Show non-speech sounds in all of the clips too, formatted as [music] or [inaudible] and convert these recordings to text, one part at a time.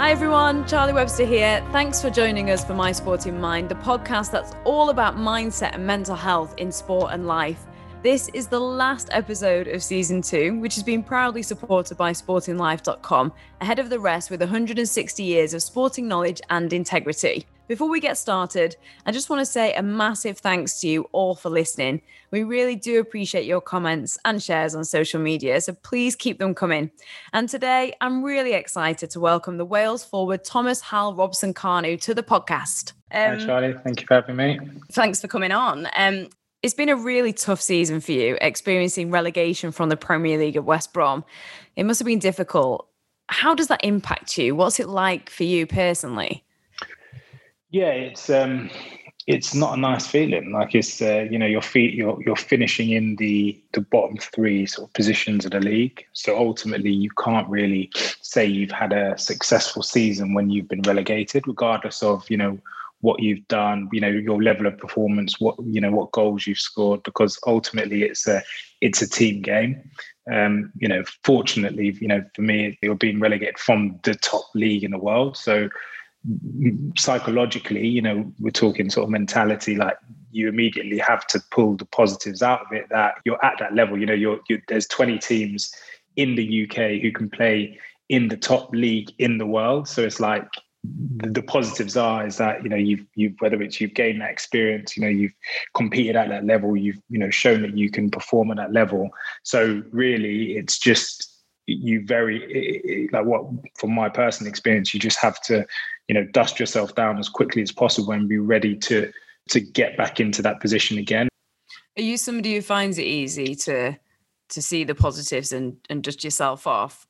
Hi everyone, Charlie Webster here. Thanks for joining us for My Sporting Mind, the podcast that's all about mindset and mental health in sport and life. This is the last episode of season two, which has been proudly supported by sportinglife.com, ahead of the rest with 160 years of sporting knowledge and integrity. Before we get started, I just want to say a massive thanks to you all for listening. We really do appreciate your comments and shares on social media, so please keep them coming. And today, I'm really excited to welcome the Wales forward Thomas Hal Robson Kanu to the podcast. Um, Hi, Charlie. Thank you for having me. Thanks for coming on. Um, it's been a really tough season for you, experiencing relegation from the Premier League at West Brom. It must have been difficult. How does that impact you? What's it like for you personally? Yeah, it's um, it's not a nice feeling. Like it's uh, you know your feet you're you're finishing in the the bottom three sort of positions of the league. So ultimately, you can't really say you've had a successful season when you've been relegated, regardless of you know what you've done, you know your level of performance, what you know what goals you've scored, because ultimately it's a it's a team game. Um, you know, fortunately, you know for me, you're being relegated from the top league in the world, so psychologically, you know, we're talking sort of mentality, like you immediately have to pull the positives out of it that you're at that level. You know, you're, you're there's 20 teams in the UK who can play in the top league in the world. So it's like the, the, positives are is that you know you've you've whether it's you've gained that experience, you know, you've competed at that level, you've you know shown that you can perform at that level. So really, it's just you very like what from my personal experience, you just have to you know dust yourself down as quickly as possible and be ready to to get back into that position again. Are you somebody who finds it easy to to see the positives and and dust yourself off?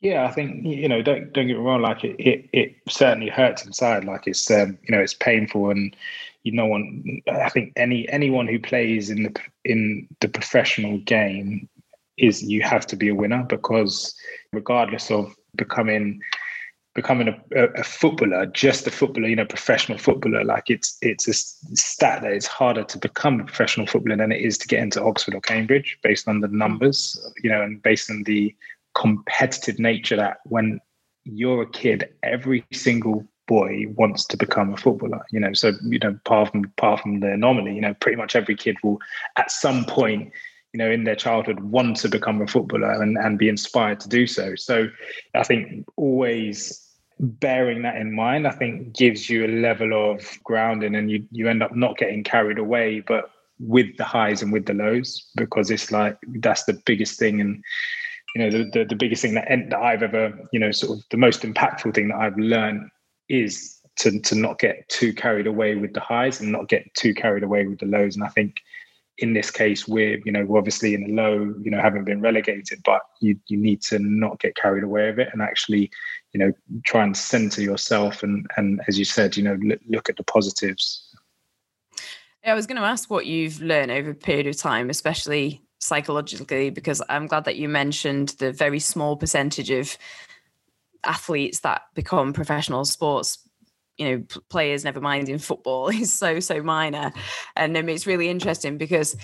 Yeah i think you know don't don't get me wrong like it it, it certainly hurts inside like it's um you know it's painful and you know one i think any anyone who plays in the in the professional game is you have to be a winner because regardless of becoming becoming a, a, footballer, just a footballer, you know, professional footballer, like it's it's a stat that it's harder to become a professional footballer than it is to get into Oxford or Cambridge, based on the numbers, you know, and based on the competitive nature that when you're a kid, every single boy wants to become a footballer. You know, so you know, apart from apart from the anomaly, you know, pretty much every kid will at some point you know in their childhood want to become a footballer and, and be inspired to do so so i think always bearing that in mind, I think gives you a level of grounding and you, you end up not getting carried away, but with the highs and with the lows, because it's like that's the biggest thing. And, you know, the, the, the biggest thing that, that I've ever, you know, sort of the most impactful thing that I've learned is to, to not get too carried away with the highs and not get too carried away with the lows. And I think in this case, we're, you know, we're obviously in a low, you know, haven't been relegated, but you, you need to not get carried away with it and actually, you know try and center yourself and and as you said you know look, look at the positives. Yeah, i was going to ask what you've learned over a period of time especially psychologically because i'm glad that you mentioned the very small percentage of athletes that become professional sports you know players never mind in football [laughs] is so so minor. And um, it's really interesting because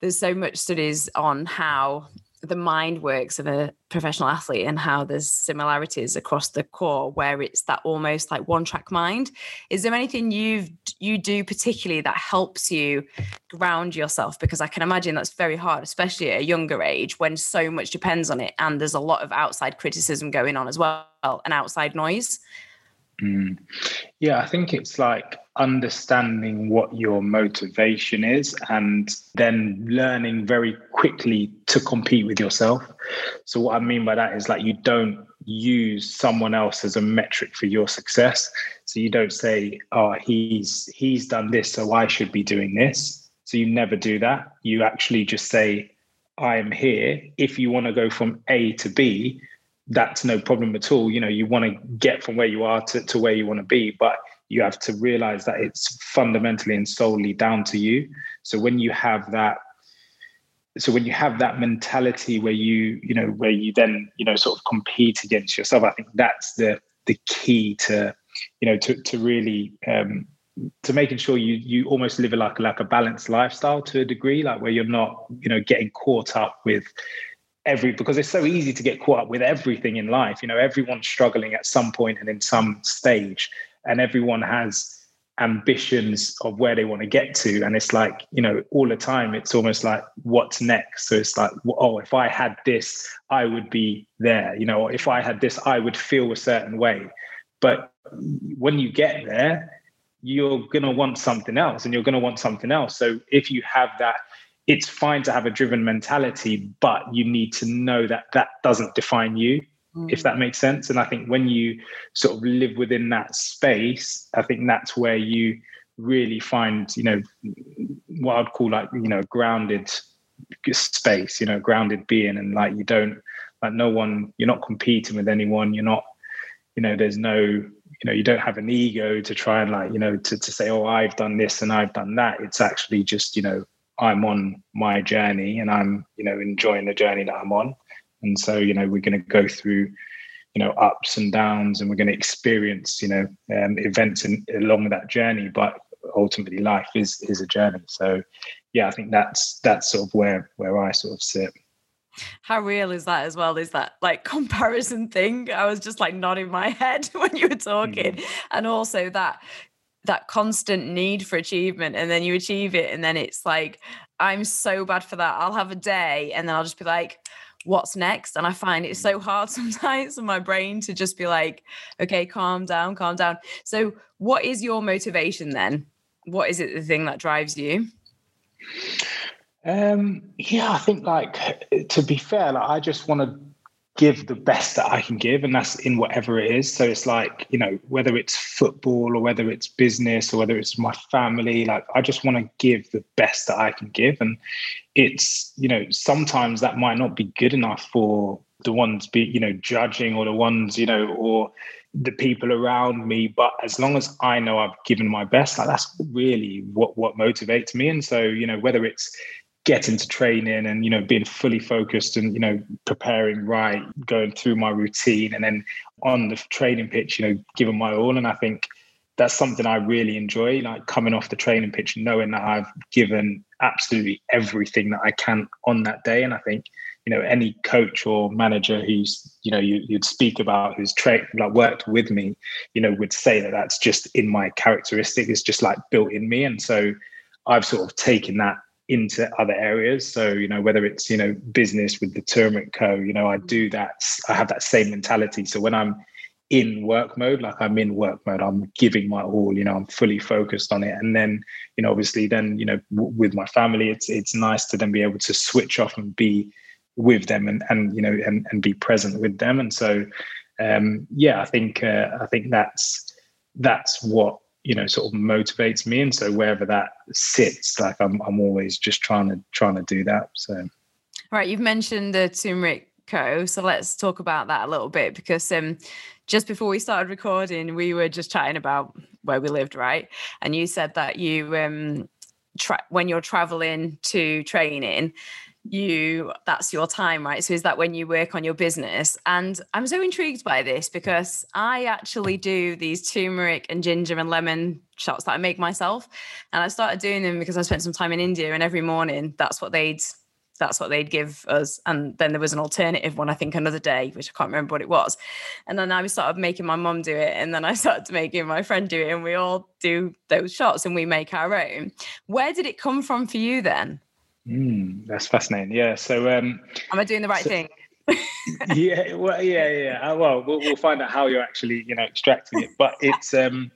there's so much studies on how the mind works of a professional athlete and how there's similarities across the core where it's that almost like one track mind. Is there anything you you do particularly that helps you ground yourself? Because i can imagine that's very hard especially at a younger age when so much depends on it and there's a lot of outside criticism going on as well and outside noise mm. yeah i think it's like understanding what your motivation is and then learning very quickly to compete with yourself. So, what I mean by that is like you don't use someone else as a metric for your success. So you don't say, "Oh, he's he's done this, so I should be doing this." So you never do that. You actually just say, "I am here. If you want to go from A to B, that's no problem at all. You know, you want to get from where you are to, to where you want to be, but you have to realize that it's fundamentally and solely down to you. So when you have that, so when you have that mentality where you, you know, where you then, you know, sort of compete against yourself, I think that's the the key to, you know, to to really um, to making sure you you almost live a, like like a balanced lifestyle to a degree, like where you're not, you know, getting caught up with every because it's so easy to get caught up with everything in life. You know, everyone's struggling at some point and in some stage, and everyone has ambitions of where they want to get to. And it's like you know all the time it's almost like what's next? So it's like oh if i had this i would be there. You know if i had this i would feel a certain way. But when you get there you're going to want something else and you're going to want something else. So if you have that it's fine to have a driven mentality but you need to know that that doesn't define you if mm. that makes sense. And I think when you sort of live within that space, I think that's where you really find, you know, what I'd call like, you know, grounded space, you know, grounded being. And like you don't, like no one, you're not competing with anyone. You're not, you know, there's no, you know, you don't have an ego to try and like, you know, to, to say, oh, I've done this and I've done that. It's actually just, you know, I'm on my journey and I'm, you know, enjoying the journey that I'm on and so, you know, we're going to go through, you know, ups and downs, and we're going to experience, you know, um, events in, along that journey. But ultimately, life is is a journey. So, yeah, I think that's that's sort of where where I sort of sit. How real is that as well? Is that like [laughs] comparison thing? I was just like nodding my [laughs] head when you were talking, mm-hmm. and also that that constant need for achievement and then you achieve it and then it's like i'm so bad for that. I'll have a day and then i'll just be like what's next? And i find it so mm. hard [laughs] sometimes for my brain to just be like okay calm down calm down. So what is your motivation then? What is it the thing that drives you? Um yeah i think like to be fair like i just want to give the best that I can give, and that's in whatever it is. So it's like, you know, whether it's football or whether it's business or whether it's my family, like I just want to give the best that I can give. And it's, you know, sometimes that might not be good enough for the ones be, you know, judging or the ones, you know, or the people around me. But as long as I know I've given my best, like that's really what what motivates me. And so, you know, whether it's get into training and you know being fully focused and you know preparing right going through my routine and then on the training pitch you know giving my all. And i think that's something i really enjoy like coming off the training pitch knowing that i've given absolutely everything that i can on that day. And i think you know any coach or manager who's you know you, would speak about who's trained like worked with me you know would say that that's just in my characteristic. It's just like built in me. And so i've sort of taken that into other areas. So, you know, whether it's, you know, business with the Turmeric Co., you know, I do that, I have that same mentality. So when I'm in work mode, like I'm in work mode, I'm giving my all, you know, I'm fully focused on it. And then, you know, obviously then, you know, w- with my family, it's it's nice to then be able to switch off and be with them and and you know and, and be present with them. And so um yeah, I think uh, I think that's that's what you know sort of motivates me. And so wherever that sits like i'm i'm always just trying to trying to do that. So. Right you've mentioned the turmeric co so let's talk about that a little bit because um just before we started recording we were just chatting about where we lived right? And you said that you um tra- when you're traveling to training you that's your time right? So is that when you work on your business? And i'm so intrigued by this because i actually do these turmeric and ginger and lemon shots that i make myself. And i started doing them because i spent some time in india and every morning that's what they'd that's what they'd give us. And then there was an alternative one i think another day which i can't remember what it was. And then i was started making my mom do it and then i [laughs] started making my friend do it and we all do those shots and we make our own. Where did it come from for you then Mm, that's fascinating. Yeah. So, um, am I doing the right so, thing? [laughs] yeah. Well, yeah, yeah. Uh, well, well, we'll find out how you're actually, you know, extracting it. But it's um,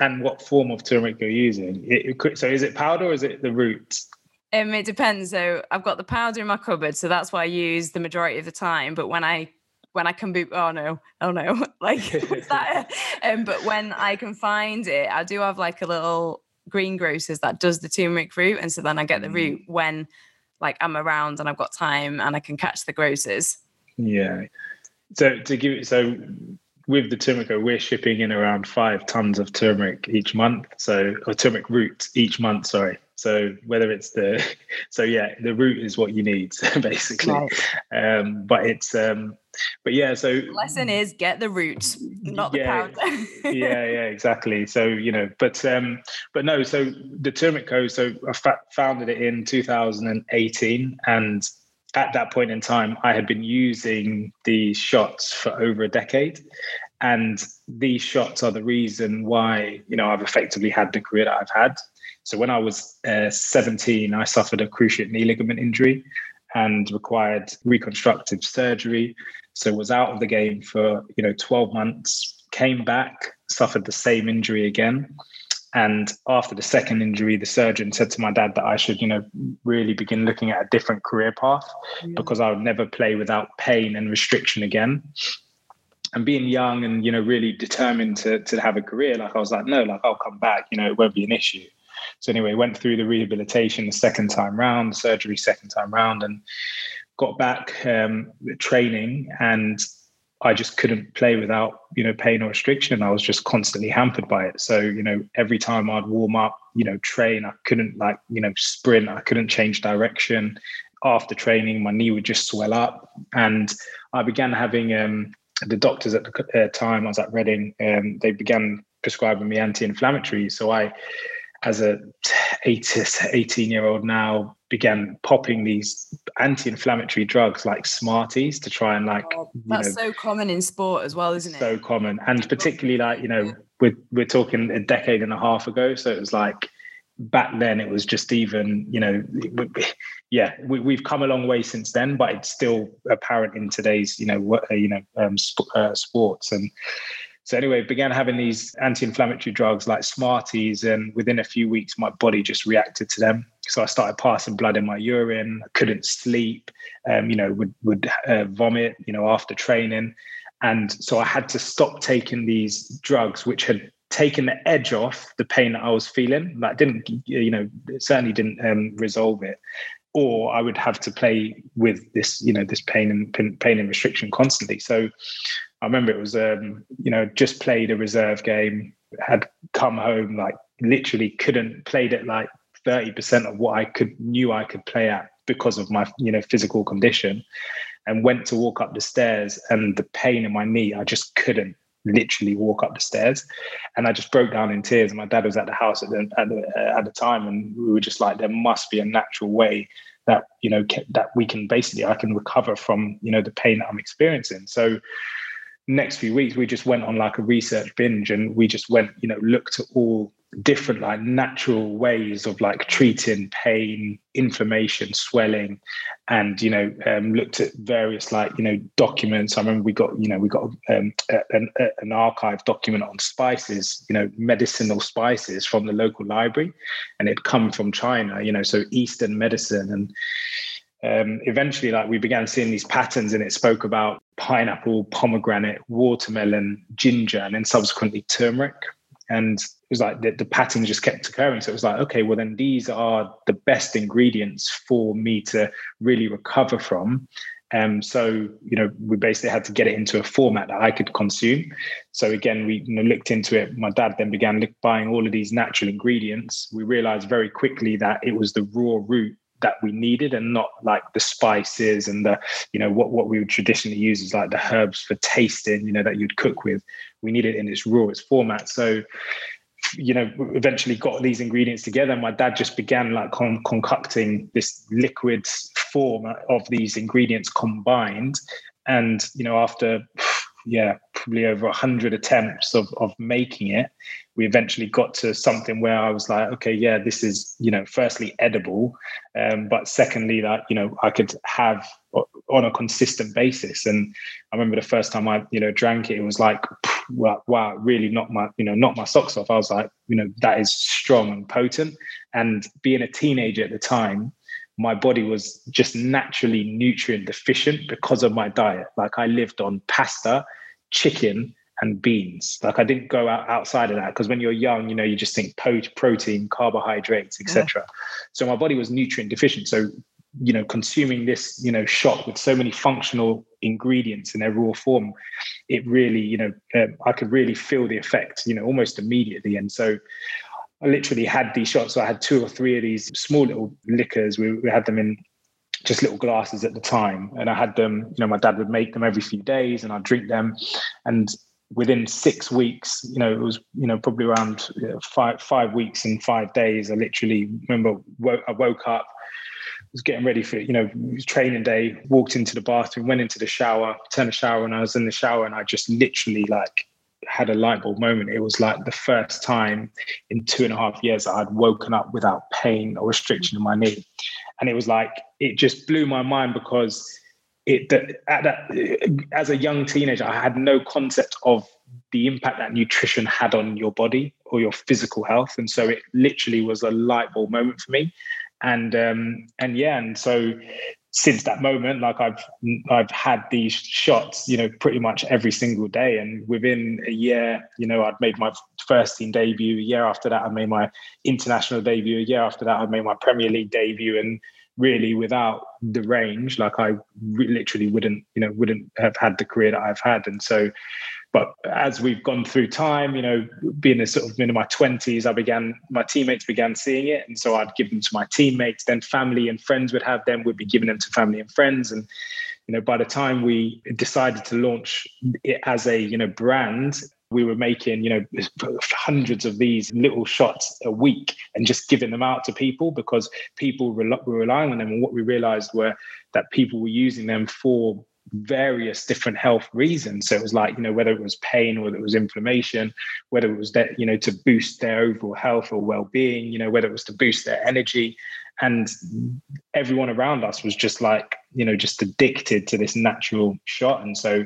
and what form of turmeric you're using. It, it, so, is it powder or is it the root? Um, it depends. So, I've got the powder in my cupboard, so that's what I use the majority of the time. But when I when I can be, oh no, oh no, [laughs] like [laughs] that. um, but when I can find it, I do have like a little greengrocers that does the turmeric root, and so then I get the root mm. when like I'm around and I've got time and I can catch the grocers. Yeah. So to give it so with the turmeric, we're shipping in around five tons of turmeric each month. So or turmeric root each month. Sorry. So whether it's the [laughs] so yeah, the root is what you need [laughs] basically. Right. Um, but it's um, but yeah, so lesson is get the root, not yeah, the powder. [laughs] yeah, yeah, exactly. So you know, but um, but no, so the Turmeric Co. So I fa- founded it in 2018, and at that point in time, I had been using these shots for over a decade. And these shots are the reason why, you know, I've effectively had the career that I've had. So when I was uh, 17, I suffered a cruciate knee ligament injury and required reconstructive surgery. So was out of the game for, you know, 12 months, came back, suffered the same injury again. And after the second injury, the surgeon said to my dad that I should, you know, really begin looking at a different career path yeah. because I would never play without pain and restriction again. And being young and, you know, really determined to, to have a career, like I was like, no, like I'll come back, you know, it won't be an issue. So anyway, went through the rehabilitation the second time round, surgery second time round, and got back um, training and I just couldn't play without, you know, pain or restriction. I was just constantly hampered by it. So, you know, every time I'd warm up, you know, train, I couldn't like, you know, sprint, I couldn't change direction. After training, my knee would just swell up. And I began having um, the doctors at the uh, time, I was at Reading, um, they began prescribing me anti-inflammatories. So I, as a 18 year old now, began popping these anti-inflammatory drugs like Smarties to try and like oh, that's know, so common in sport as well, isn't it? So common, and particularly like you know we're we're talking a decade and a half ago, so it was like back then it was just even you know yeah we, have come a long way since then but it's still apparent in today's you know what you know um, sp- uh, sports. And so anyway, began having these anti-inflammatory drugs like Smarties, and within a few weeks, my body just reacted to them. So I started passing blood in my urine. I couldn't sleep. Um, you know, would would uh, vomit. You know, after training, and so I had to stop taking these drugs, which had taken the edge off the pain that I was feeling. That didn't, you know, certainly didn't um, resolve it. Or I would have to play with this, you know, this pain and pain and restriction constantly. So I remember it was, um, you know, just played a reserve game, had come home like literally couldn't played it like 30% of what I could knew I could play at because of my, you know, physical condition and went to walk up the stairs and the pain in my knee, I just couldn't literally walk up the stairs and I just broke down in tears. And my dad was at the house at the, at the, uh, at the time and we were just like, there must be a natural way that, you know, that we can basically, I can recover from, you know, the pain that I'm experiencing. So, next few weeks we just went on like a research binge and we just went you know looked at all different like natural ways of like treating pain inflammation swelling and you know um, looked at various like you know documents. I remember we got you know we got um, an, an archive document on spices you know medicinal spices from the local library and it come from china you know so eastern medicine. And um, eventually like we began seeing these patterns and it spoke about pineapple pomegranate watermelon ginger and then subsequently turmeric and it was like the, the patterns just kept occurring so it was like okay well then these are the best ingredients for me to really recover from um, so you know we basically had to get it into a format that I could consume. So again, we you know, looked into it. My dad then began buying all of these natural ingredients. We realized very quickly that it was the raw root that we needed and not like the spices and the you know what what we would traditionally use is like the herbs for tasting you know that you'd cook with. We need it in its rawest format. So you know eventually got these ingredients together. My dad just began like con- concocting this liquid form of these ingredients combined. And you know after yeah probably over a hundred attempts of of making it we eventually got to something where I was like, okay, yeah, this is, you know, firstly edible, um, but secondly, that, you know, I could have on a consistent basis. And I remember the first time I, you know, drank it, it was like, wow, wow, really knocked my, you know, knocked my socks off. I was like, you know, that is strong and potent. And being a teenager at the time, my body was just naturally nutrient deficient because of my diet. Like I lived on pasta, chicken, and beans. Like I didn't go out outside of that because when you're young, you know, you just think protein, carbohydrates, etc. Yeah. So my body was nutrient deficient. So you know, consuming this, you know, shot with so many functional ingredients in their raw form, it really, you know, um, I could really feel the effect, you know, almost immediately. And so I literally had these shots. So I had two or three of these small little liquors. We, we had them in just little glasses at the time. And I had them, you know, my dad would make them every few days and I'd drink them. And within six weeks, you know, it was, you know, probably around five five weeks and five days. I literally remember woke, I woke up, was getting ready for you know training day walked into the bathroom went into the shower turned the shower and i was in the shower and i just literally like had a light bulb moment. It was like the first time in two and a half years i'd woken up without pain or restriction in my knee. And it was like it just blew my mind because it that, that as a young teenager i had no concept of the impact that nutrition had on your body or your physical health. And so it literally was a light bulb moment for me. And um and yeah and so since that moment like i've i've had these shots you know pretty much every single day. And within a year you know i'd made my first team debut. A year after that i made my international debut. A year after that i made my premier league debut. And really without the range like i literally wouldn't you know wouldn't have had the career that i've had. And so but as we've gone through time, you know, being a sort of in my twenties, I began my teammates began seeing it, and so I'd give them to my teammates. Then family and friends would have them. Would be giving them to family and friends, and you know, by the time we decided to launch it as a you know brand, we were making you know hundreds of these little shots a week and just giving them out to people because people were relying on them and what we realized were that people were using them for various different health reasons. So it was like, you know, whether it was pain or it was inflammation, whether it was that, you know, to boost their overall health or well-being, you know, whether it was to boost their energy. And everyone around us was just like, you know, just addicted to this natural shot. And so,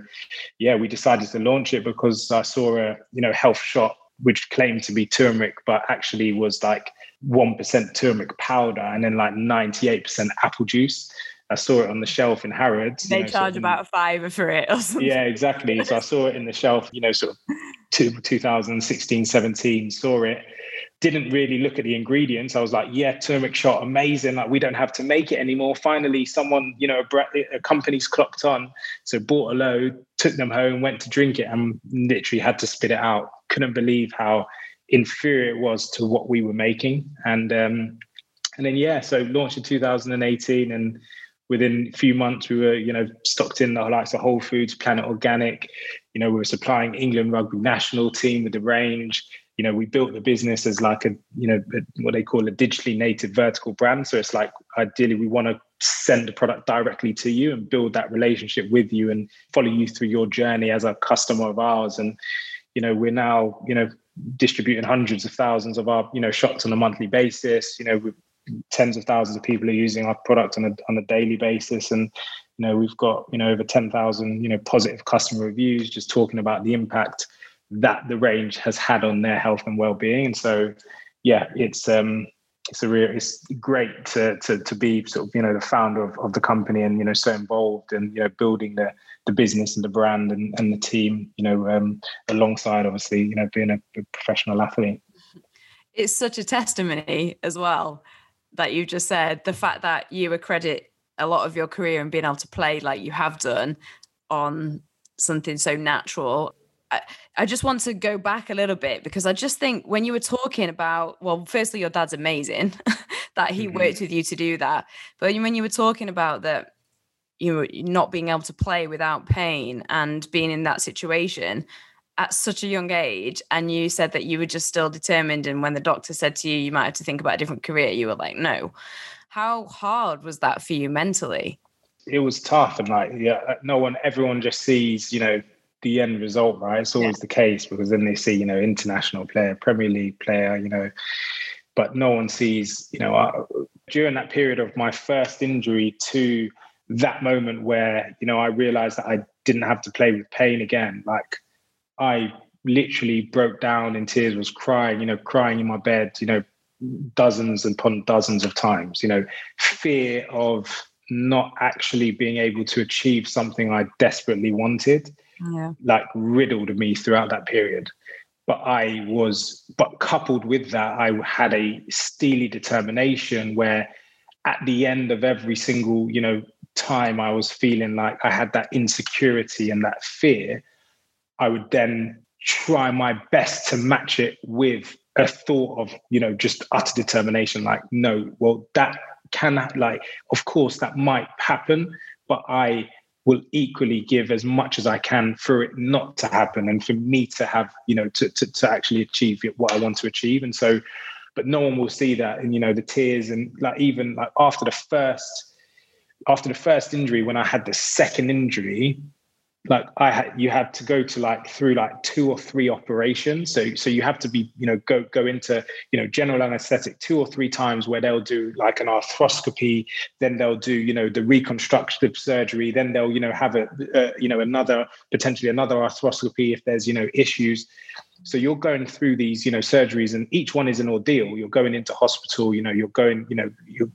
yeah, we decided to launch it because I saw a, you know, health shot which claimed to be turmeric, but actually was like 1% turmeric powder and then like 98% apple juice. I saw it on the shelf in Harrods. They you know, charge sort of, about a fiver for it or something. Yeah, exactly. so I saw it in the shelf, you know, sort of two, 2016, 17, saw it. Didn't really look at the ingredients. I was like, yeah, turmeric shot, amazing. Like we don't have to make it anymore. Finally, someone, you know, a, a company's clocked on. So bought a load, took them home, went to drink it and literally had to spit it out. Couldn't believe how inferior it was to what we were making. And um, and then yeah, so launched in 2018 and within a few months we were you know stocked in the likes of whole foods planet organic. You know we were supplying england rugby national team with the range. You know we built the business as like a you know what they call a digitally native vertical brand. So it's like ideally we want to send the product directly to you and build that relationship with you and follow you through your journey as a customer of ours. And you know we're now you know distributing hundreds of thousands of our you know shots on a monthly basis. You know tens of thousands of people are using our product on a on a daily basis, and you know we've got you know over ten thousand you know positive customer reviews just talking about the impact that the range has had on their health and well-being. And so, yeah, it's um it's a real it's great to to to be sort of you know the founder of, of the company and you know so involved and you know building the the business and the brand and, and the team you know um alongside obviously you know being a, a professional athlete. It's such a testimony as well that you just said, the fact that you accredit a lot of your career and being able to play like you have done on something so natural. I, I just want to go back a little bit because I just think when you were talking about, well, firstly, your dad's amazing [laughs] that he mm-hmm. worked with you to do that. But when you were talking about that, you know, not being able to play without pain and being in that situation, at such a young age and you said that you were just still determined and when the doctor said to you you might have to think about a different career you were like no. How hard was that for you mentally? It was tough and like yeah uh, no one everyone just sees you know the end result right? It's always yeah. the case because then they see you know international player premier league player you know but no one sees you know uh, during that period of my first injury to that moment where you know i realized that i didn't have to play with pain again like I literally broke down in tears, was crying, you know, crying in my bed, you know, dozens upon dozens of times, you know, fear of not actually being able to achieve something I desperately wanted, yeah. like riddled me throughout that period. But I was, but coupled with that, I had a steely determination where at the end of every single, you know, time I was feeling like I had that insecurity and that fear, I would then try my best to match it with a thought of, you know, just utter determination. Like, no, well, that can, like, of course, that might happen, but I will equally give as much as I can for it not to happen and for me to have, you know, to, to, to actually achieve what I want to achieve. And so but no one will see that and you know the tears and like even like after the first after the first injury when i had the second injury like I had you had to go to like through like two or three operations. So so you have to be, you know, go go into, you know, general anesthetic two or three times where they'll do like an arthroscopy, then they'll do, you know, the reconstructive surgery, then they'll, you know, have a, uh, you know, another potentially another arthroscopy if there's, you know, issues. So you're going through these, you know, surgeries, and each one is an ordeal. You're going into hospital, you know, you're going, you know, you're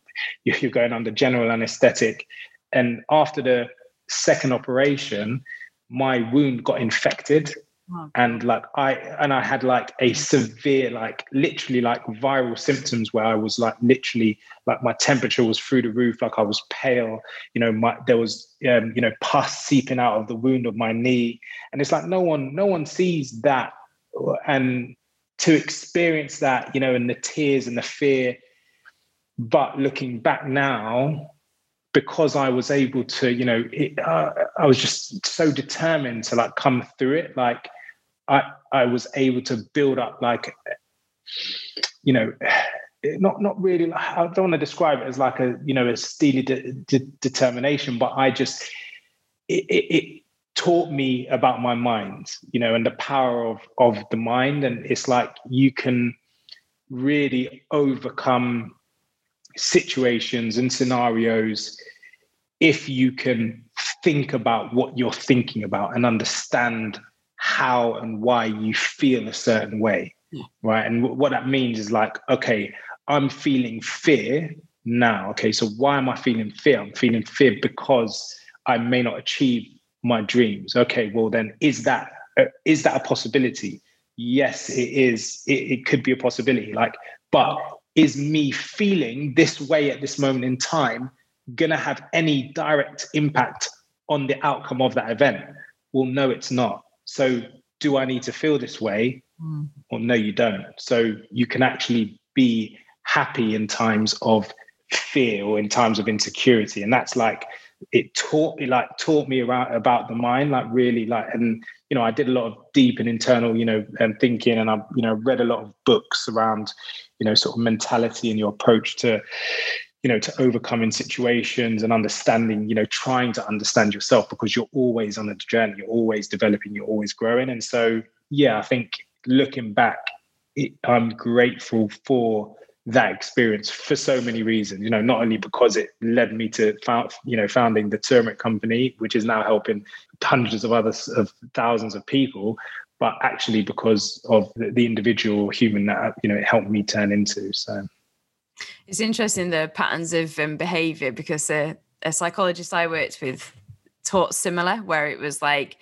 you're going under general anesthetic, and after the second operation, my wound got infected and like i and i had like a severe like literally like viral symptoms where i was like literally like my temperature was through the roof like i was pale you know my there was um, you know pus seeping out of the wound of my knee. And it's like no one no one sees that and to experience that you know and the tears and the fear. But looking back now because I was able to, you know, it, uh, I was just so determined to like come through it. Like I, I was able to build up like, you know, not not really. I don't want to describe it as like a, you know, a steely de- de- determination, but I just it, it, it taught me about my mind, you know, and the power of of the mind. And it's like you can really overcome situations and scenarios if you can think about what you're thinking about and understand how and why you feel a certain way yeah. right? And what that means is like okay i'm feeling fear now okay? So why am i feeling fear? I'm feeling fear because i may not achieve my dreams. Okay well then is that uh, is that a possibility? Yes it is. It, it could be a possibility like but is me feeling this way at this moment in time going to have any direct impact on the outcome of that event? Well, no, it's not. So, do I need to feel this way? Mm. Well, no, you don't. So, you can actually be happy in times of fear or in times of insecurity. And that's like, it taught me like taught me around about the mind like really like and you know i did a lot of deep and internal you know and thinking and i you know read a lot of books around you know sort of mentality and your approach to you know to overcoming situations and understanding you know trying to understand yourself because you're always on a journey you're always developing you're always growing. And so yeah i think looking back it, i'm grateful for that experience for so many reasons you know not only because it led me to found you know founding the turmeric company which is now helping hundreds of others of thousands of people but actually because of the, the individual human that you know it helped me turn into so it's interesting the patterns of um, behavior because a, a psychologist I worked with taught similar, where it was like,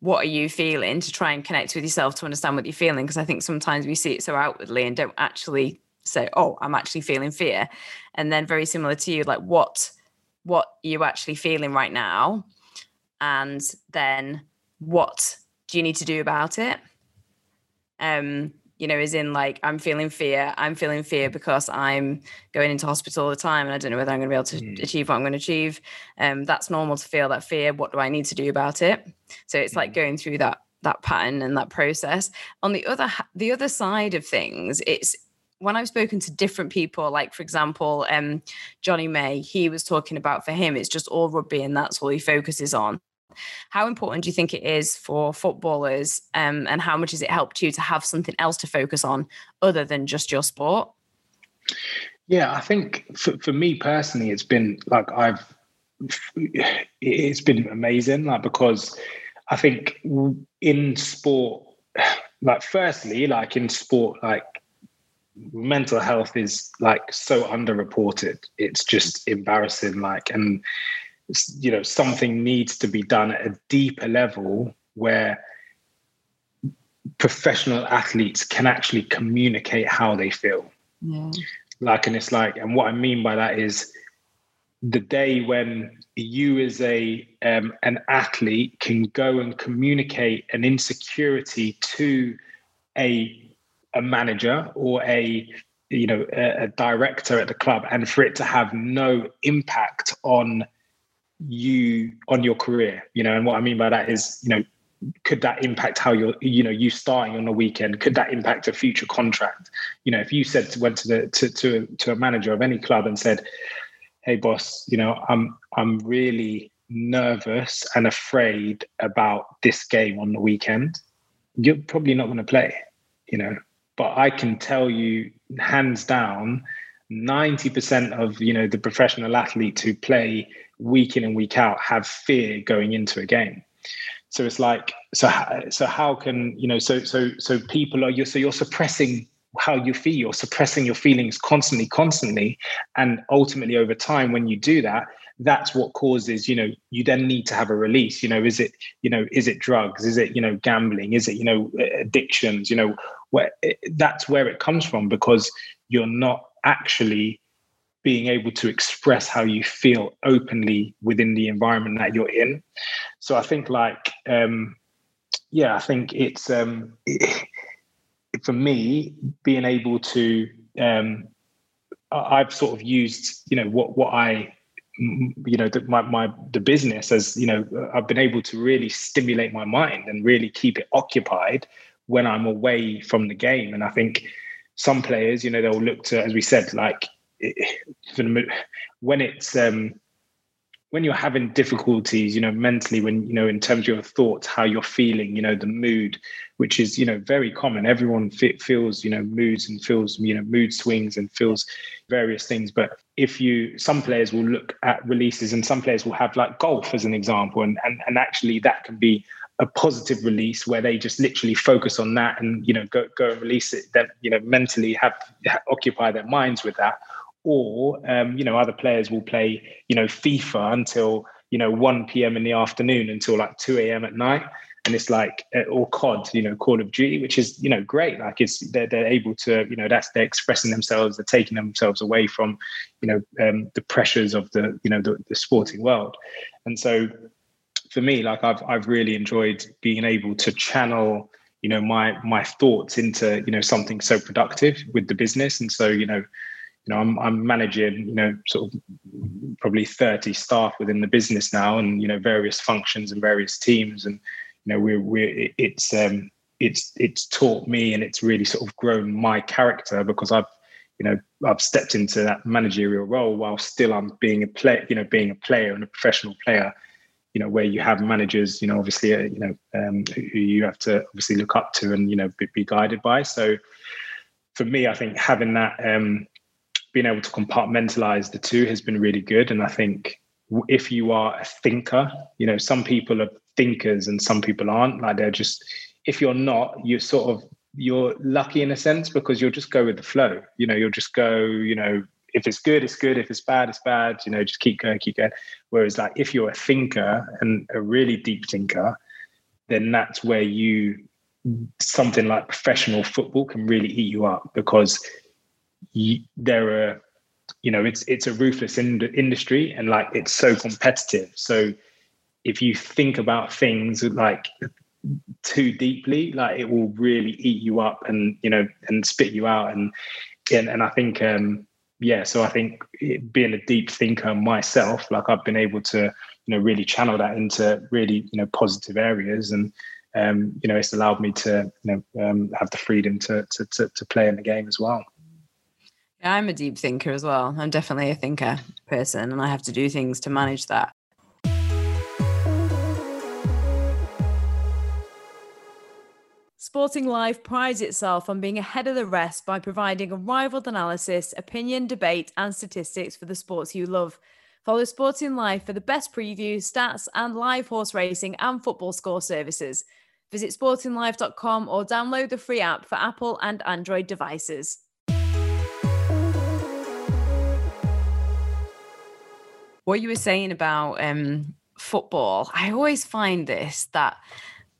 what are you feeling to try and connect with yourself to understand what you're feeling? Because I think sometimes we see it so outwardly and don't actually say, oh, I'm actually feeling fear. And then very similar to you, like what what you actually feeling right now, and then what do you need to do about it? Um, you know, is in like, I'm feeling fear. I'm feeling fear because I'm going into hospital all the time and I don't know whether I'm going to be able to mm. achieve what I'm going to achieve. Um, that's normal to feel that fear. What do I need to do about it? So it's like going through that that pattern and that process. On the other the other side of things, it's when I've spoken to different people, like for example, um, Johnny May, he was talking about for him, it's just all rugby and that's all he focuses on. How important do you think it is for footballers, um, and how much has it helped you to have something else to focus on other than just your sport? Yeah, I think for, for me personally, it's been like I've it's been amazing, like because I think in sport, like firstly, like in sport, like mental health is like so underreported. It's just embarrassing, like and you know something needs to be done at a deeper level where professional athletes can actually communicate how they feel yeah. like and it's like and what i mean by that is the day when you as a um, an athlete can go and communicate an insecurity to a a manager or a you know a, a director at the club and for it to have no impact on you on your career you know and what i mean by that is you know could that impact how you're you know you starting on a weekend? Could that impact a future contract? You know if you said went to the to to, to a manager of any club and said hey boss you know i'm i'm really nervous and afraid about this game on the weekend you're probably not going to play you know. But i can tell you hands down 90% of you know the professional athletes who play week in and week out have fear going into a game. So it's like so so how can you know so so so people are you so you're suppressing how you feel. You're suppressing your feelings constantly constantly. And ultimately over time when you do that that's what causes you know you then need to have a release. You know is it you know is it drugs? Is it you know gambling? Is it you know addictions? You know where that's where it comes from because you're not actually being able to express how you feel openly within the environment that you're in. So I think like um yeah, I think it's um it, for me being able to um I've sort of used, you know, what what I you know the, my my the business as you know I've been able to really stimulate my mind and really keep it occupied when I'm away from the game and I think some players you know they'll look to as we said like when it's um, when you're having difficulties, you know, mentally, when you know, in terms of your thoughts, how you're feeling, you know, the mood, which is you know very common. Everyone feels you know moods and feels you know mood swings and feels various things. But if you, some players will look at releases, and some players will have like golf as an example, and and and actually that can be a positive release where they just literally focus on that and you know go go and release it then you know mentally have occupy their minds with that or um, you know other players will play you know FIFA until you know 1 p.m. in the afternoon until like 2 a.m. at night and it's like uh, or COD you know Call of Duty which is you know great like it's they're, they're able to you know that's they're expressing themselves they're taking themselves away from you know um, the pressures of the you know the, the sporting world and so for me like I've I've really enjoyed being able to channel you know my my thoughts into you know something so productive with the business and so you know you know, I'm, I'm managing, you know, sort of probably 30 staff within the business now and, you know, various functions and various teams. And, you know, we're, we're, it's, um, it's, it's taught me and it's really sort of grown my character because I've, you know, I've stepped into that managerial role while still I'm being a player, you know, being a player and a professional player, you know, where you have managers, you know, obviously, uh, you know, um, who you have to obviously look up to and, you know, be, be guided by. So for me, I think having that, um, being able to compartmentalize the two has been really good. And I think if you are a thinker, you know, some people are thinkers and some people aren't. Like they're just, if you're not, you're sort of, you're lucky in a sense because you'll just go with the flow. You know, you'll just go, you know, if it's good, it's good. If it's bad, it's bad. You know, just keep going, keep going. Whereas, like, if you're a thinker and a really deep thinker, then that's where you something like professional football can really eat you up because you, there are you know it's it's a ruthless in- industry and like it's so competitive. So if you think about things like too deeply like it will really eat you up and you know and spit you out. And and, and i think um yeah so i think being a deep thinker myself like i've been able to you know really channel that into really you know positive areas. And um you know it's allowed me to you know um, have the freedom to, to to to play in the game as well I'm a deep thinker as well. I'm definitely a thinker person, and I have to do things to manage that. Sporting Life prides itself on being ahead of the rest by providing unrivaled analysis, opinion, debate, and statistics for the sports you love. Follow Sporting Life for the best previews, stats, and live horse racing and football score services. Visit sportinglife.com or download the free app for Apple and Android devices. What you were saying about um, football, I always find this that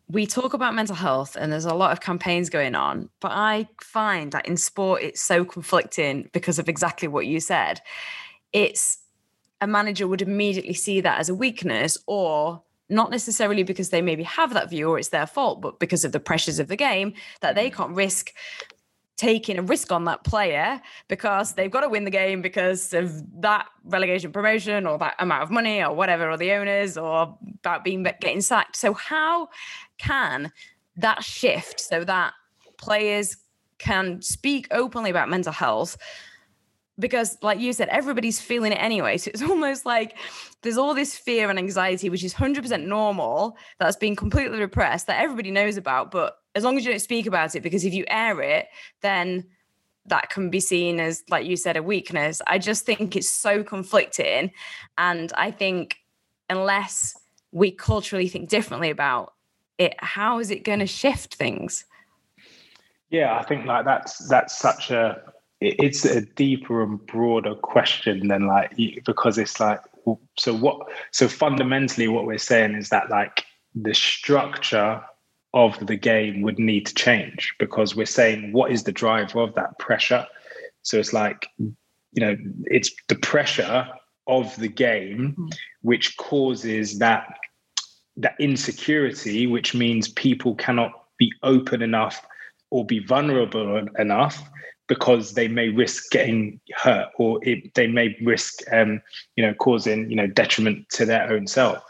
we talk about mental health and there's a lot of campaigns going on, but I find that in sport it's so conflicting because of exactly what you said. It's a manager would immediately see that as a weakness or not necessarily because they maybe have that view or it's their fault, but because of the pressures of the game that they can't risk taking a risk on that player because they've got to win the game because of that relegation promotion or that amount of money or whatever, or the owners or about being getting sacked. So how can that shift so that players can speak openly about mental health? Because, like you said, everybody's feeling it anyway. [laughs] So it's almost like there's all this fear and anxiety, which is 100% normal, that's been completely repressed, that everybody knows about. But as long as you don't speak about it, because if you air it, then that can be seen as, like you said, a weakness. I just think it's so conflicting. And I think unless we culturally think differently about it, how is it going to shift things? Yeah, I think like that's that's such a it's a deeper and broader question than like because it's like so what so fundamentally what we're saying is that like the structure of the game would need to change because we're saying what is the driver of that pressure so it's like you know it's the pressure of the game mm-hmm. which causes that that insecurity which means people cannot be open enough or be vulnerable enough because they may risk getting hurt or it, they may risk um, you know causing you know detriment to their own self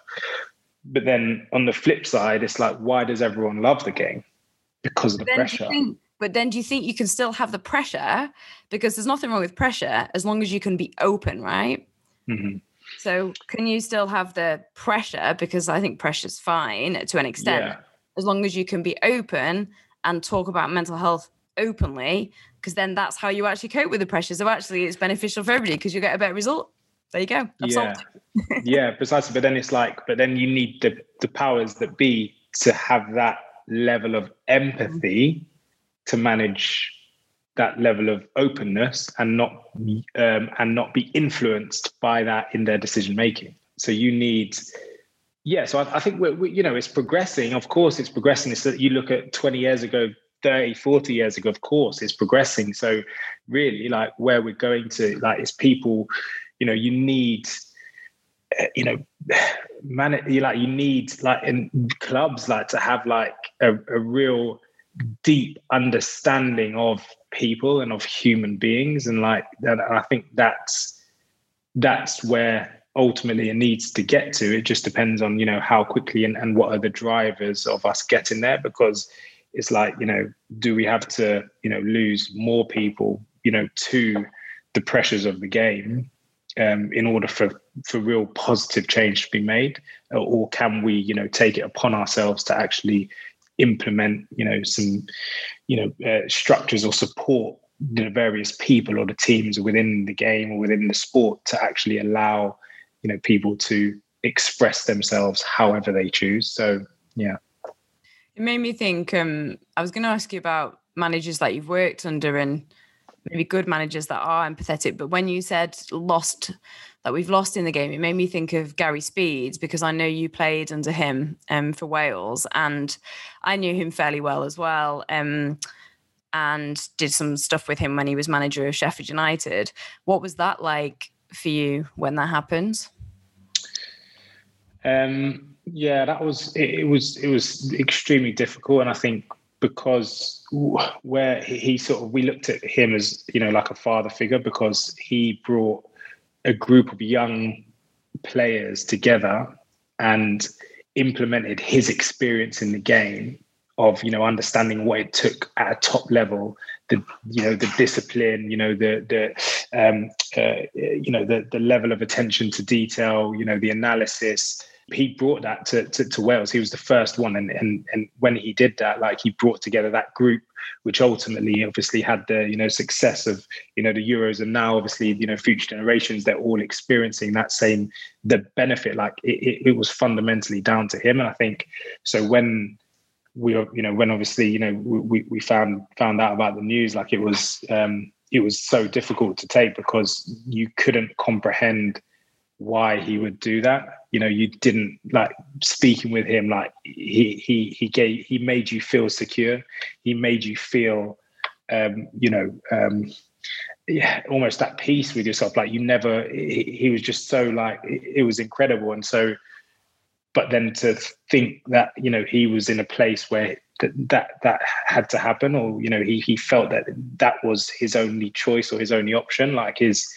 but then on the flip side, it's like, why does everyone love the game? Because of the pressure. Think, but then do you think you can still have the pressure? Because there's nothing wrong with pressure as long as you can be open, right? Mm-hmm. So can you still have the pressure? Because I think pressure's fine to an extent, yeah. as long as you can be open and talk about mental health openly, because then that's how you actually cope with the pressure. So actually, it's beneficial for everybody because you get a better result there you go. I've yeah. yeah, precisely. But then it's like, but then you need the the powers that be to have that level of empathy to manage that level of openness and not um, and not be influenced by that in their decision making. So you need, yeah. So I, I think we're, we, you know it's progressing. Of course, it's progressing. It's that you look at twenty years ago, 30 40 years ago of course it's progressing. So really like where we're going to like it's people you know you need eh, you know [sighs] man you like you need like in clubs like to have like a, a real deep understanding of people and of human beings. And like and i think that's that's where ultimately it needs to get to. It just depends on you know how quickly and, and what are the drivers of us getting there because it's like you know do we have to you know lose more people you know to the pressures of the game um, in order for for real positive change to be made, or can we, you know, take it upon ourselves to actually implement, you know, some, you know, uh, structures or support the various people or the teams within the game or within the sport to actually allow, you know, people to express themselves however they choose. So yeah, it made me think. Um, I was going to ask you about managers that you've worked under and maybe good managers that are empathetic. But when you said lost, that we've lost in the game, it made me think of Gary Speeds because I know you played under him um, for Wales and I knew him fairly well as well. Um, and did some stuff with him when he was manager of Sheffield United. What was that like for you when that happened? Um, yeah, that was it, it was it was extremely difficult, and I think because where he sort of we looked at him as you know like a father figure because he brought a group of young players together and implemented his experience in the game of you know understanding what it took at a top level the you know the discipline you know the the um uh, you know the the level of attention to detail you know the analysis he brought that to, to, to, Wales. He was the first one, and, and and when he did that, like he brought together that group, which ultimately, obviously, had the you know success of you know the Euros, and now obviously you know future generations they're all experiencing that same the benefit. Like it, it, it was fundamentally down to him, and I think so when we you know when obviously you know we we found found out about the news, like it was um it was so difficult to take because you couldn't comprehend why he would do that. You know you didn't like speaking with him like he he he gave he made you feel secure. He made you feel um you know um yeah almost that peace with yourself. Like you never he, he was just so like it, it was incredible. And so but then to think that you know he was in a place where that that, that had to happen or you know he he felt that that was his only choice or his only option like his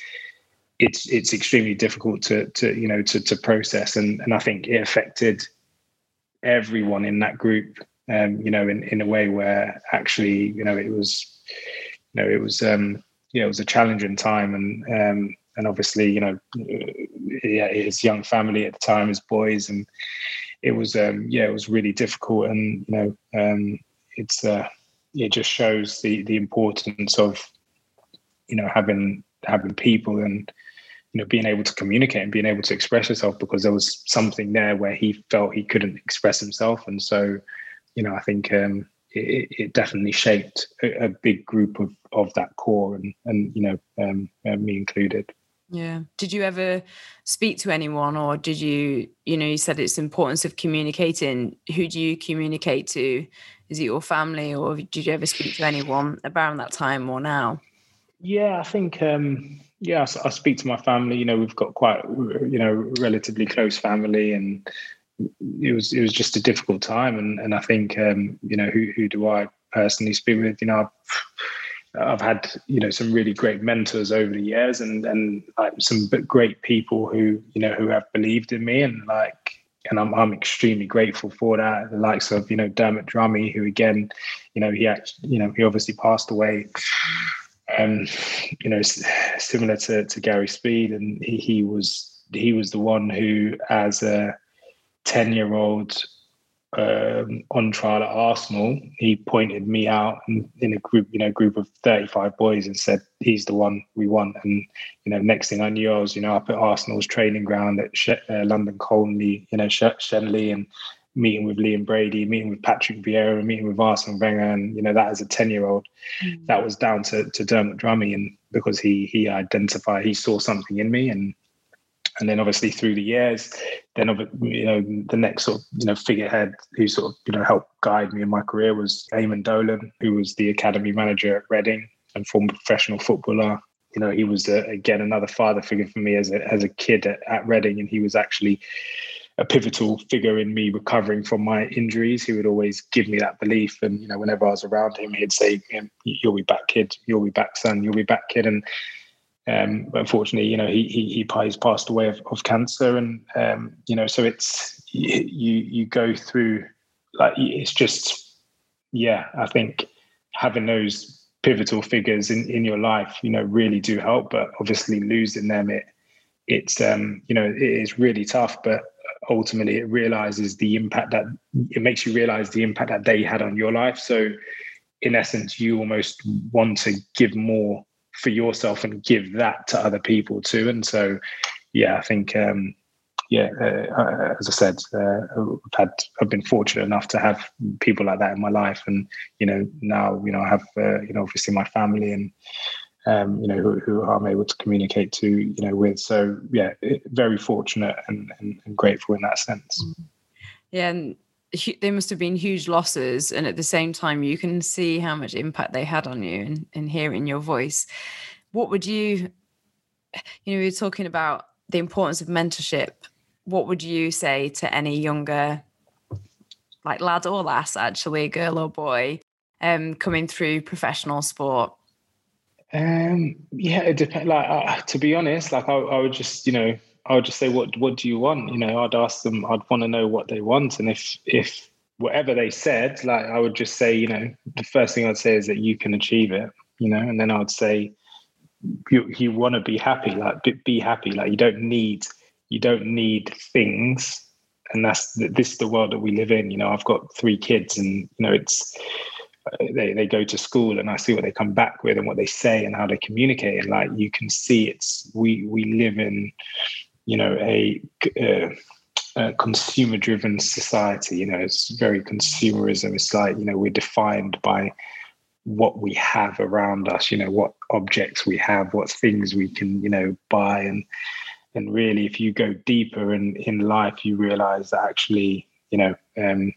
it's it's extremely difficult to to you know to to process. And and I think it affected everyone in that group um you know in in a way where actually you know it was you know it was um yeah it was a challenging time. And um and obviously you know yeah his young family at the time his boys and it was um yeah it was really difficult. And you know um it's uh it just shows the the importance of you know having having people and you know being able to communicate and being able to express yourself because there was something there where he felt he couldn't express himself. And so you know i think um it, it definitely shaped a, a, big group of of that core and and you know um, uh, me included. Yeah. Did you ever speak to anyone or did you you know you said it's importance of communicating. Who do you communicate to? Is it your family or did you ever speak to anyone around that time or now yeah i think um yeah, I, I, speak to my family. You know, we've got quite you know relatively close family, and it was it was just a difficult time. And and I think um, you know who who do I personally speak with? You know. I've, I've had you know some really great mentors over the years and and like some great people who you know who have believed in me and like and I'm I'm extremely grateful for that. The likes of you know Dermot Drummy, who again, you know he actually you know he obviously passed away um, you know, similar to, to Gary Speed, and he, he was he was the one who, as a ten year old um, on trial at Arsenal, he pointed me out in, in, a group, you know, group of 35 boys and said, he's the one we want. And, you know, next thing I knew, I was, you know, up at Arsenal's training ground at uh, London Colney, you know, Shenley and meeting with Liam Brady, meeting with Patrick Vieira, meeting with Arsene Wenger, and you know that as a ten year old, mm. that was down to to Dermot Drummy, and because he he identified, he saw something in me, and and then obviously through the years, then of you know the next sort of you know figurehead who sort of you know helped guide me in my career was Eamonn Dolan, who was the academy manager at Reading and former professional footballer. You know, he was uh, again another father figure for me as a as a kid at, at Reading, and he was actually a pivotal figure in me recovering from my injuries. He would always give me that belief, and you know, whenever I was around him, he'd say, "You'll be back, kid. You'll be back, son. You'll be back, kid." And um, unfortunately, you know, he he he passed away of, of cancer, and um, you know, so it's you you go through like it's just yeah. I think having those pivotal figures in in your life, you know, really do help. But obviously, losing them, it it's um you know it is really tough, but ultimately it realizes the impact that it makes you realize the impact that they had on your life. So, in essence, you almost want to give more for yourself and give that to other people too. And so, yeah, I think, um, yeah, uh, uh as I said, uh, I've had, I've been fortunate enough to have people like that in my life, and you know, now you know, I have, uh, you know, obviously my family and um, you know, who, who, I'm able to communicate to, you know, with. So yeah, very fortunate and, and, and grateful in that sense. Yeah, and they must have been huge losses, and at the same time, you can see how much impact they had on you and, and hearing your voice. What would you, you know, you're talking about the importance of mentorship. What would you say to any younger, like lad or lass, actually, girl or boy, um, coming through professional sport? Um, yeah, it depends. Like uh, to be honest, like I, I would just, you know, I would just say, what what do you want? You know, I'd ask them. I'd want to know what they want, and if if whatever they said, like I would just say, you know, the first thing I'd say is that you can achieve it. You know, and then I would say, you you want to be happy, like be, be happy. Like you don't need you don't need things, and that's this is the world that we live in. You know, I've got three kids, and you know, it's they, they go to school and I see what they come back with and what they say and how they communicate. And like you can see, it's we we live in, you know, a, a, a consumer driven society. You know, it's very consumerism. It's like you know we're defined by what we have around us. You know, what objects we have, what things we can you know buy and and really if you go deeper in in life you realize that actually you know um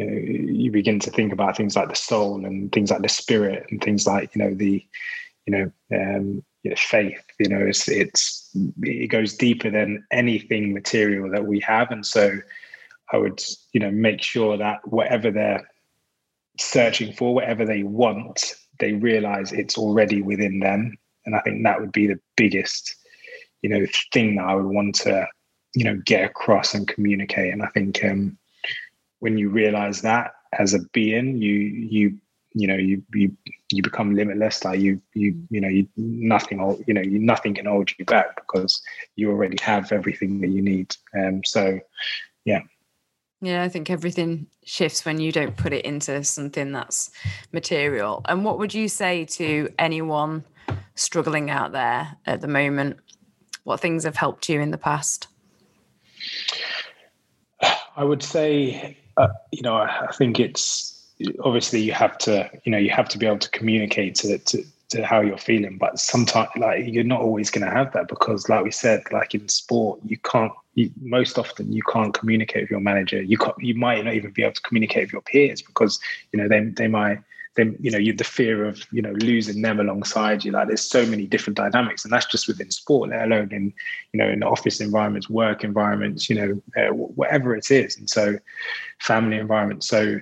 you, know, you begin to think about things like the soul and things like the spirit and things like you know the you know um, you know, faith you know it's it's it goes deeper than anything material that we have and so i would you know make sure that whatever they're searching for whatever they want they realize it's already within them and i think that would be the biggest you know thing that I would want to you know get across and communicate. And I think um, when you realize that as a being, you you you know you you you become limitless. Like you you you know you nothing you know you nothing can hold you back because you already have everything that you need. Um, so yeah. Yeah, I think everything shifts when you don't put it into something that's material. And what would you say to anyone struggling out there at the moment? What things have helped you in the past? I would say, uh, you know, I think it's obviously you have to, you know, you have to be able to communicate to, to, to how you're feeling, but sometimes like you're not always going to have that because, like we said, like in sport, you can't. You, most often, you can't communicate with your manager. You can't, you might not even be able to communicate with your peers because you know they they might then you know you the fear of you know losing them alongside you. Like there's so many different dynamics and that's just within sport let alone in you know in office environments work environments you know uh, whatever it is. And so family environments so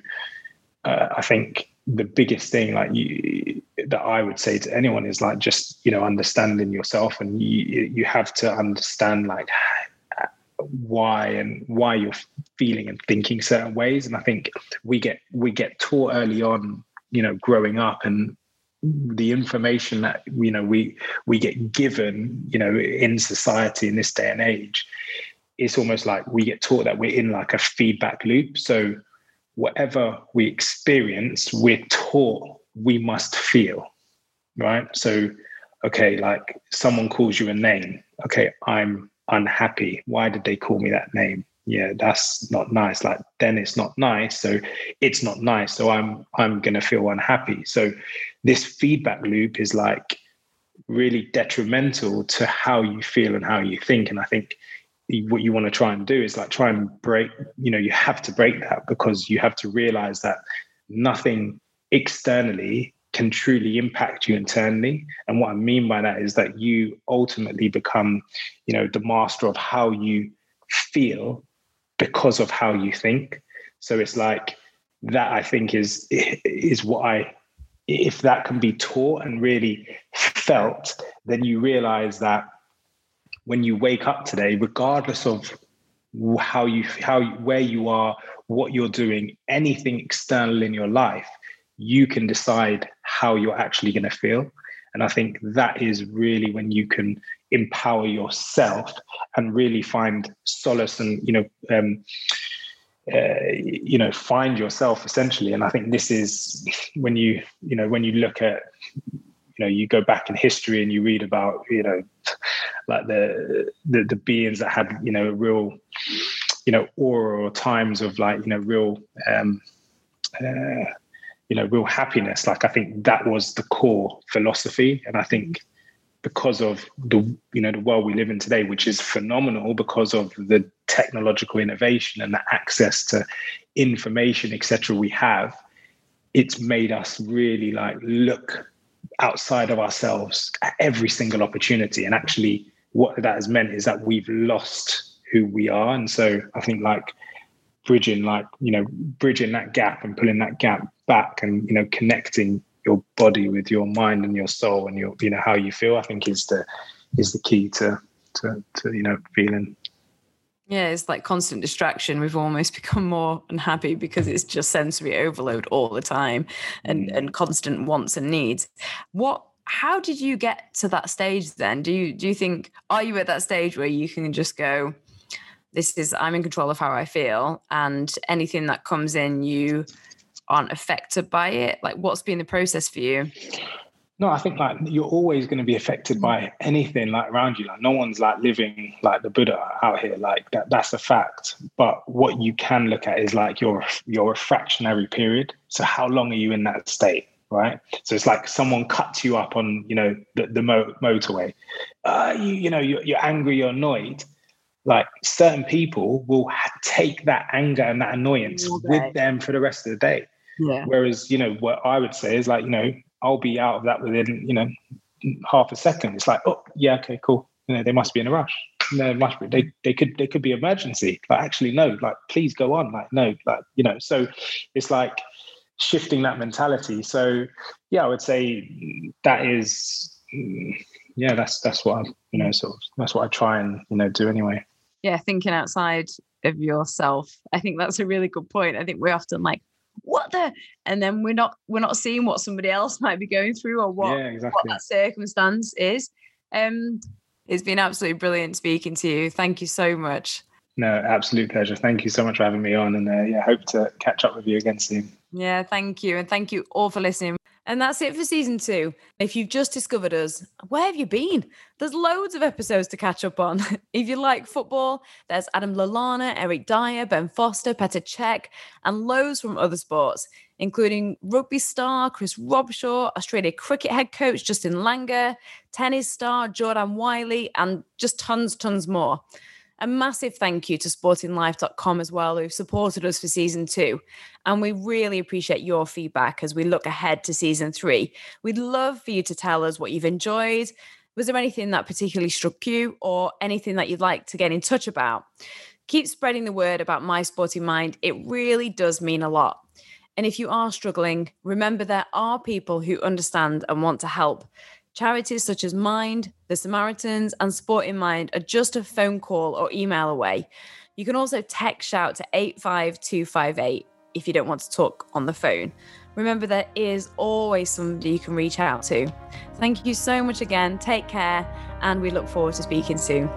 uh, i think the biggest thing like you that i would say to anyone is like just you know understanding yourself and you you have to understand like why and why you're feeling and thinking certain ways. And i think we get we get taught early on you know growing up and the information that you know we we get given you know in society in this day and age it's almost like we get taught that we're in like a feedback loop. So whatever we experience we're taught we must feel right? So okay like someone calls you a name. Okay i'm unhappy. Why did they call me that name yeah that's not nice. Like then it's not nice so it's not nice. So i'm i'm going to feel unhappy. So this feedback loop is like really detrimental to how you feel and how you think. And i think what you want to try and do is like try and break you know you have to break that because you have to realize that nothing externally can truly impact you internally. And what i mean by that is that you ultimately become you know the master of how you feel because of how you think. So it's like that I think is is what I if that can be taught and really felt, then you realize that when you wake up today, regardless of how you how where you are, what you're doing, anything external in your life, you can decide how you're actually going to feel. And I think that is really when you can empower yourself and really find solace and you know um, uh, you know find yourself essentially. And i think this is when you you know when you look at you know you go back in history and you read about you know like the the, the beings that had you know real you know aura or times of like you know real um uh, you know real happiness. Like i think that was the core philosophy. And i think because of the you know the world we live in today, which is phenomenal because of the technological innovation and the access to information, etc. We have, it's made us really like look outside of ourselves at every single opportunity. And actually, what that has meant is that we've lost who we are. And so I think like bridging, like you know, bridging that gap and pulling that gap back, and you know, connecting your body with your mind and your soul and your you know how you feel i think is the is the key to to, to you know feeling yeah, it's like constant distraction. We've almost [laughs] become more unhappy because it's just sensory overload all the time and, mm. and constant wants and needs. What how did you get to that stage then? Do you do you think are you at that stage where you can just go, this is I'm in control of how I feel and anything that comes in you aren't affected by it? Like, what's been the process for you? No, I think like you're always going to be affected by anything like around you. Like no one's like living like the Buddha out here. Like that, that's a fact. But what you can look at is like your your fractionary period. So how long are you in that state? Right. So it's like someone cuts you up on you know the, the mo- motorway. Uh, you you know you're, you're angry, you're annoyed. Like certain people will ha- take that anger and that annoyance with them for the rest of the day. Yeah. Whereas, you know, what I would say is like, you know, I'll be out of that within, you know, half a second. It's like, oh, yeah, okay, cool. You know, they must be in a rush. No, must be. They they could they could be emergency. Like, actually, no. Like, please go on. Like, no. Like, you know. So, it's like shifting that mentality. So, yeah, I would say that is yeah, that's that's what I you know sort of that's what I try and you know do anyway. Yeah, thinking outside of yourself. I think that's a really good point. I think we're often like, what the and then we're not we're not seeing what somebody else [laughs] might be going through or what, yeah, exactly. what that circumstance is. Um it's been absolutely brilliant speaking to you. Thank you so much. No, absolute pleasure. Thank you so much for having me on, and uh, yeah, hope to catch up with you again soon. Yeah, thank you, and thank you all for listening. And that's it for season two. If you've just discovered us, where have you been? There's loads of episodes to catch up on. [laughs] if you like football, there's Adam Lallana, Eric Dier, Ben Foster, Petr Cech, and loads from other sports, including rugby star Chris Robshaw, Australia cricket head coach Justin Langer, tennis star Jordanne Whiley, and just tons, tons more. A massive thank you to sportinglife.com as well, who've supported us for season two. And we really appreciate your feedback as we look ahead to season three. We'd love for you to tell us what you've enjoyed. Was there anything that particularly struck you or anything that you'd like to get in touch about? Keep spreading the word about My Sporting Mind. It really does mean a lot. And if you are struggling, remember there are people who understand and want to help. Charities such as Mind, the Samaritans, and Sport in Mind are just a phone call or email away. You can also text shout to 85258 if you don't want to talk on the phone. Remember, there is always somebody you can reach out to. Thank you so much again. Take care, and we look forward to speaking soon.